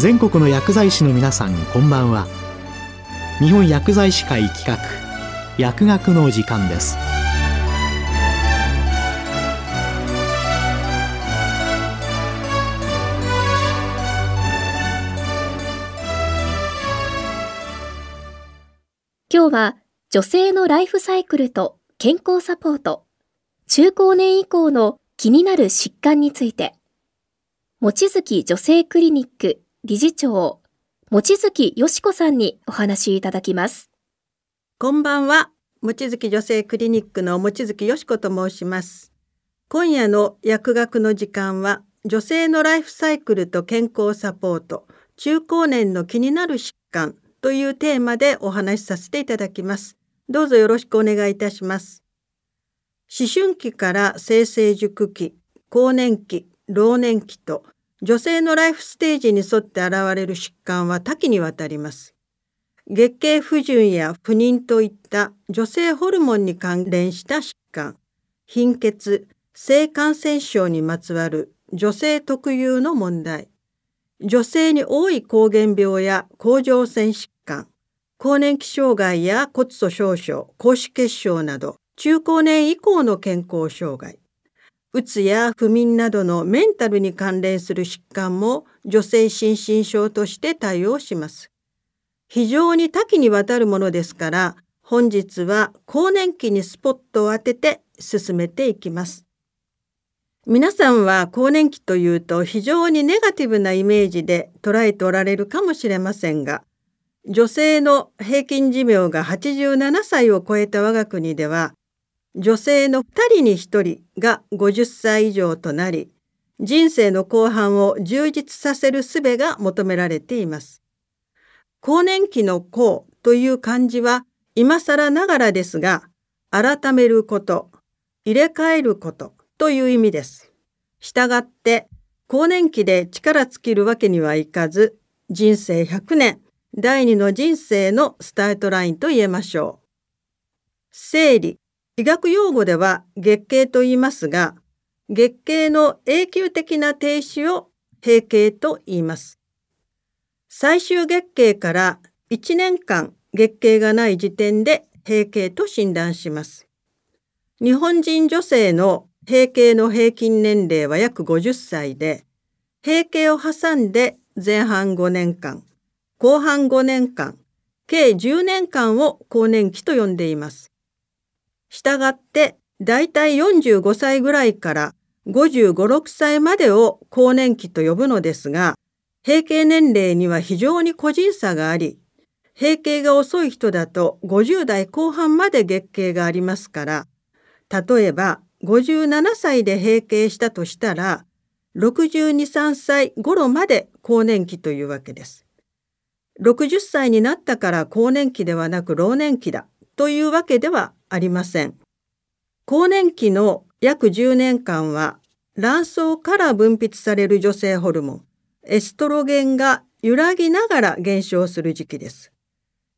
全国の薬剤師の皆さんこんばんは。日本薬剤師会企画薬学の時間です。今日は女性のライフサイクルと健康サポート中高年以降の気になる疾患について望月女性クリニック理事長望月よしこさんにお話いただきます。こんばんは。望月女性クリニックの望月よしこと申します。今夜の薬学の時間は女性のライフサイクルと健康サポート中高年の気になる疾患というテーマでお話しさせていただきます。どうぞよろしくお願いいたします。思春期から性成熟期更年期老年期と女性のライフステージに沿って現れる疾患は多岐にわたります。月経不順や不妊といった女性ホルモンに関連した疾患、貧血、性感染症にまつわる女性特有の問題、女性に多い膠原病や甲状腺疾患、更年期障害や骨粗鬆症、高脂血症など。中高年以降の健康障害、うつや不眠などのメンタルに関連する疾患も女性心身症として対応します。非常に多岐にわたるものですから本日は更年期にスポットを当てて進めていきます。皆さんは更年期というと非常にネガティブなイメージで捉えておられるかもしれませんが女性の平均寿命が87歳を超えた我が国では女性の2人に1人が50歳以上となり、人生の後半を充実させる術が求められています。更年期の後という漢字は今更ながらですが、改めること、入れ替えることという意味です。したがって、更年期で力尽きるわけにはいかず、人生100年、第二の人生のスタートラインと言えましょう。生理、医学用語では月経と言いますが、月経の永久的な停止を閉経と言います。最終月経から1年間月経がない時点で閉経と診断します。日本人女性の閉経の平均年齢は約50歳で、閉経を挟んで前半5年間、後半5年間、計10年間を更年期と呼んでいます。したがってだいたい45歳ぐらいから55、6歳までを更年期と呼ぶのですが、閉経年齢には非常に個人差があり、閉経が遅い人だと50代後半まで月経がありますから、例えば57歳で閉経したとしたら、62、3歳頃まで更年期というわけです。60歳になったから更年期ではなく老年期だというわけではありません。更年期の約10年間は卵巣から分泌される女性ホルモン、エストロゲンが揺らぎながら減少する時期です。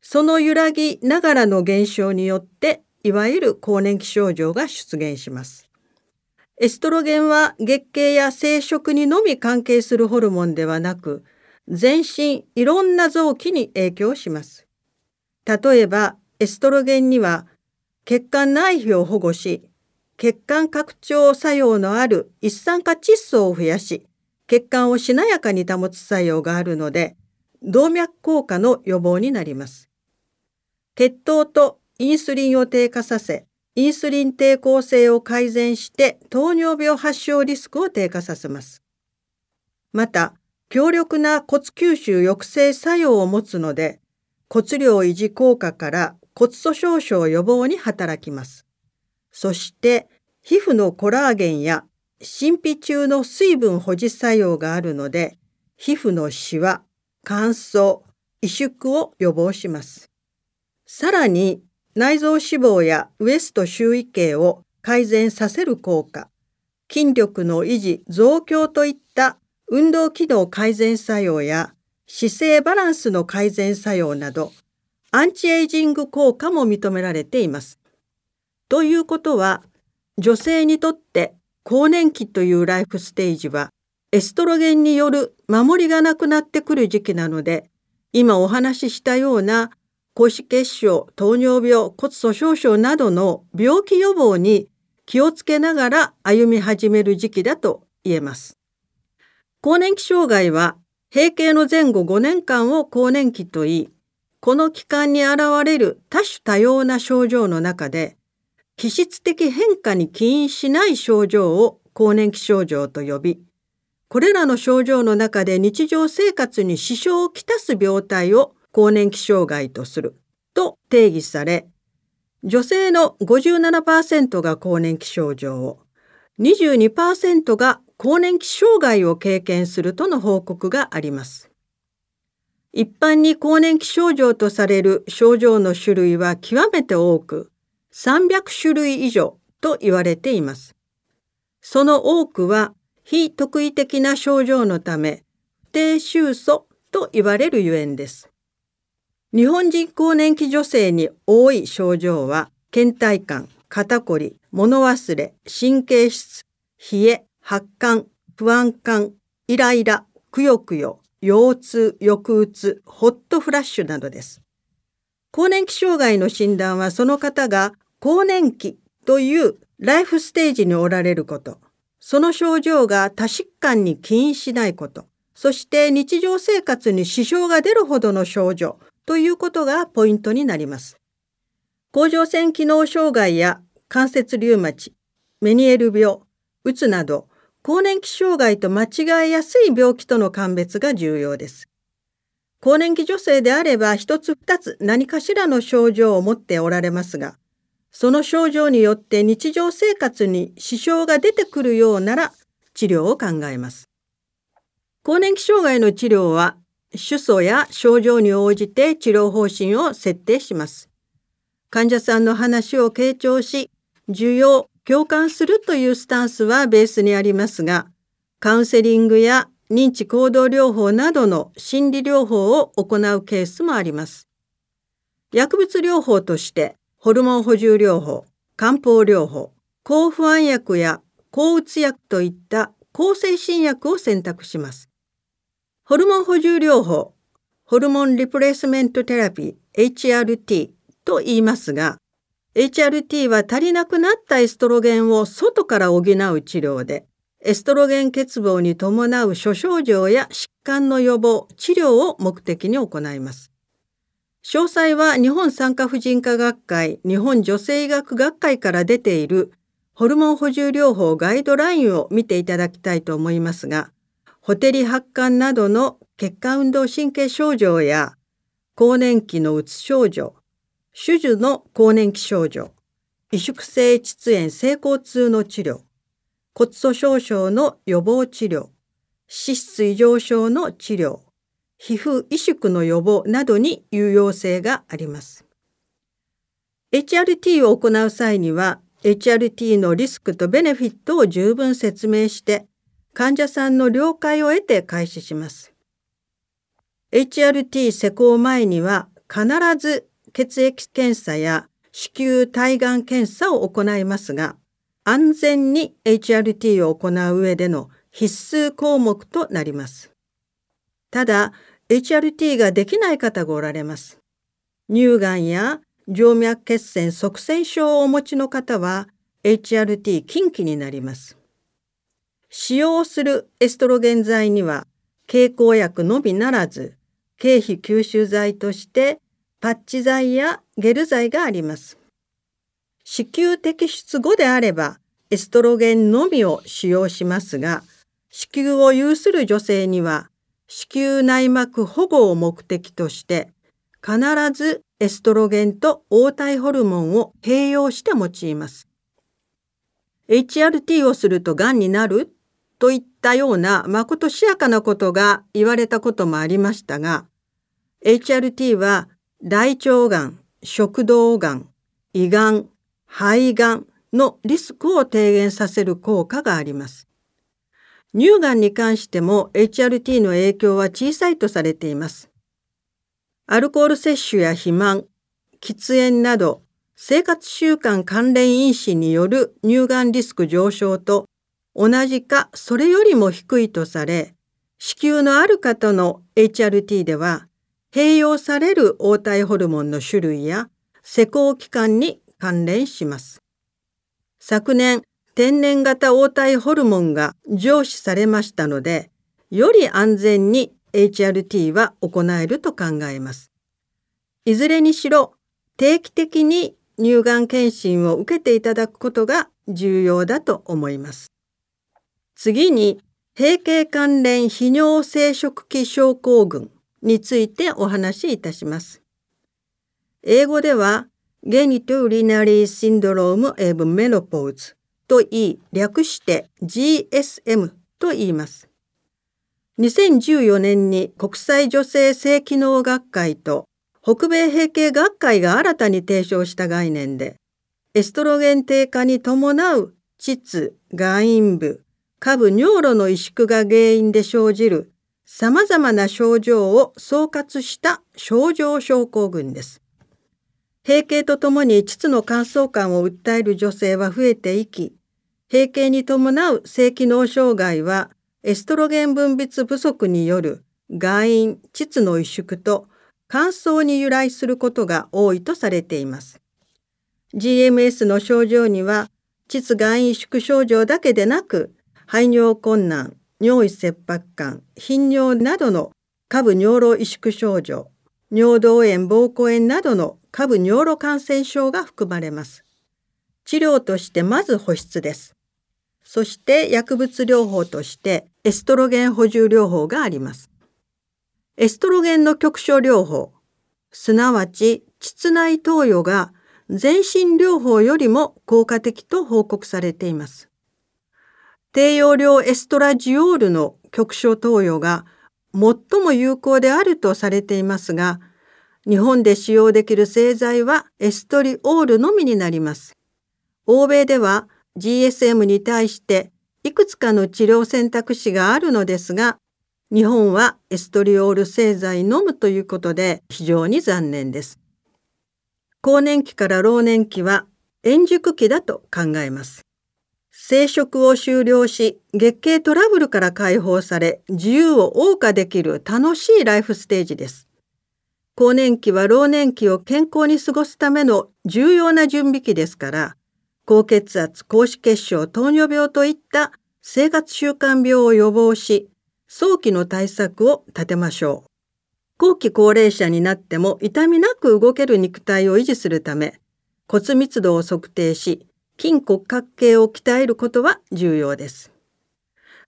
その揺らぎながらの減少によって、いわゆる更年期症状が出現します。エストロゲンは月経や生殖にのみ関係するホルモンではなく、全身いろんな臓器に影響します。例えば、エストロゲンには血管内皮を保護し、血管拡張作用のある一酸化窒素を増やし、血管をしなやかに保つ作用があるので、動脈硬化の予防になります。血糖とインスリンを低下させ、インスリン抵抗性を改善して糖尿病発症リスクを低下させます。また、強力な骨吸収抑制作用を持つので、骨量維持効果から骨粗鬆症予防に働きます。そして皮膚のコラーゲンや神秘中の水分保持作用があるので皮膚のシワ、乾燥、萎縮を予防します。さらに内臓脂肪やウエスト周囲形を改善させる効果、筋力の維持、増強といった運動機能改善作用や姿勢バランスの改善作用などアンチエイジング効果も認められています。ということは、女性にとって更年期というライフステージはエストロゲンによる守りがなくなってくる時期なので、今お話ししたような高脂血症、糖尿病、骨粗鬆症などの病気予防に気をつけながら歩み始める時期だと言えます。更年期障害は閉経の前後5年間を更年期と言い、この期間に現れる多種多様な症状の中で、気質的変化に起因しない症状を更年期症状と呼び、これらの症状の中で日常生活に支障をきたす病態を更年期障害とすると定義され、女性の57%が更年期症状を、22%が更年期障害を経験するとの報告があります。一般に更年期症状とされる症状の種類は極めて多く、300種類以上と言われています。その多くは非特異的な症状のため、不定収素と言われるゆえんです。日本人更年期女性に多い症状は、倦怠感、肩こり、物忘れ、神経質、冷え、発汗、不安感、イライラ、くよくよ、腰痛、抑うつ、ホットフラッシュなどです。更年期障害の診断はその方が更年期というライフステージにおられること、その症状が多疾患に起因しないこと、そして日常生活に支障が出るほどの症状ということがポイントになります。甲状腺機能障害や関節リウマチ、メニエル病、うつなど、更年期障害と間違えやすい病気との鑑別が重要です。更年期女性であれば一つ二つ何かしらの症状を持っておられますが、その症状によって日常生活に支障が出てくるようなら治療を考えます。更年期障害の治療は主訴や症状に応じて治療方針を設定します。患者さんの話を傾聴し、需要、共感するというスタンスはベースにありますが、カウンセリングや認知行動療法などの心理療法を行うケースもあります。薬物療法としてホルモン補充療法、漢方療法、抗不安薬や抗うつ薬といった抗精神薬を選択します。ホルモン補充療法、ホルモンリプレイスメントテラピー、HRT と言いますが、HRT は足りなくなったエストロゲンを外から補う治療で、エストロゲン欠乏に伴う諸症状や疾患の予防、治療を目的に行います。詳細は日本産科婦人科学会、日本女性医学学会から出ているホルモン補充療法ガイドラインを見ていただきたいと思いますが、ホテリ発汗などの血管運動神経症状や更年期のうつ症状、種々の更年期症状、萎縮性窒炎性交痛の治療、骨粗鬆症の予防治療、脂質異常症の治療、皮膚萎縮の予防などに有用性があります。HRT を行う際には HRT のリスクとベネフィットを十分説明して患者さんの了解を得て開始します。HRT 施行前には必ず血液検査や子宮体がん検査を行いますが安全に HRT を行う上での必須項目となります。ただ、HRT ができない方がおられます。乳がんや静脈血栓側栓症をお持ちの方は HRT 禁忌になります。使用するエストロゲン剤には経口薬のみならず経費吸収剤としてパッチ剤やゲル剤があります。子宮摘出後であればエストロゲンのみを使用しますが子宮を有する女性には子宮内膜保護を目的として必ずエストロゲンと黄体ホルモンを併用して用います。HRT をすると癌になるといったようなまことしやかなことが言われたこともありましたが HRT は大腸がん、食道がん、胃がん、肺がんのリスクを低減させる効果があります。乳がんに関しても HRT の影響は小さいとされています。アルコール摂取や肥満、喫煙など生活習慣関連因子による乳がんリスク上昇と同じかそれよりも低いとされ、子宮のある方の HRT では、併用される黄体ホルモンの種類や施工期間に関連します。昨年、天然型黄体ホルモンが上司されましたので、より安全に HRT は行えると考えます。いずれにしろ、定期的に乳がん検診を受けていただくことが重要だと思います。次に、閉経関連泌尿生殖器症候群についてお話しいたします。英語では、ゲニトウリナリーシンドロームエブメノポーズと言い、略して GSM と言います。2014年に国際女性性機能学会と北米閉経学会が新たに提唱した概念で、エストロゲン低下に伴う膣、外陰部、下部尿路の萎縮が原因で生じる様々な症状を総括した症状症候群です。閉経とともに膣の乾燥感を訴える女性は増えていき、閉経に伴う性機能障害はエストロゲン分泌不足による外因、膣の萎縮と乾燥に由来することが多いとされています。GMS の症状には、膣外因萎縮症状だけでなく、排尿困難、尿意切迫感、頻尿などの下部尿路萎縮症状、尿道炎、膀胱炎などの下部尿路感染症が含まれます。治療としてまず保湿です。そして薬物療法としてエストロゲン補充療法があります。エストロゲンの局所療法、すなわち膣内投与が全身療法よりも効果的と報告されています。低用量エストラジオールの局所投与が最も有効であるとされていますが、日本で使用できる製剤はエストリオールのみになります。欧米では GSM に対していくつかの治療選択肢があるのですが、日本はエストリオール製剤のむということで非常に残念です。更年期から老年期は円熟期だと考えます。生殖を終了し、月経トラブルから解放され、自由を謳歌できる楽しいライフステージです。更年期は老年期を健康に過ごすための重要な準備期ですから、高血圧、高脂血症、糖尿病といった生活習慣病を予防し、早期の対策を立てましょう。後期高齢者になっても痛みなく動ける肉体を維持するため、骨密度を測定し、筋骨格系を鍛えることは重要です。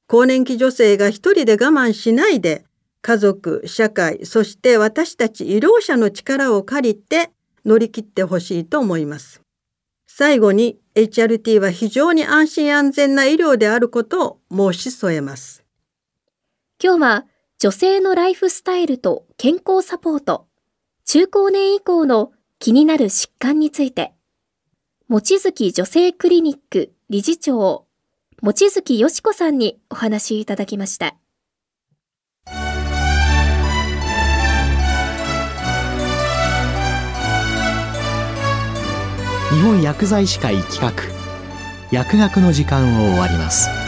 更年期女性が一人で我慢しないで、家族、社会、そして私たち医療者の力を借りて乗り切ってほしいと思います。最後に HRT は非常に安心安全な医療であることを申し添えます。今日は女性のライフスタイルと健康サポート、中高年以降の気になる疾患について、望月女性クリニック理事長、望月よし子さんにお話いただきました。日本薬剤師会企画薬学の時間を終わります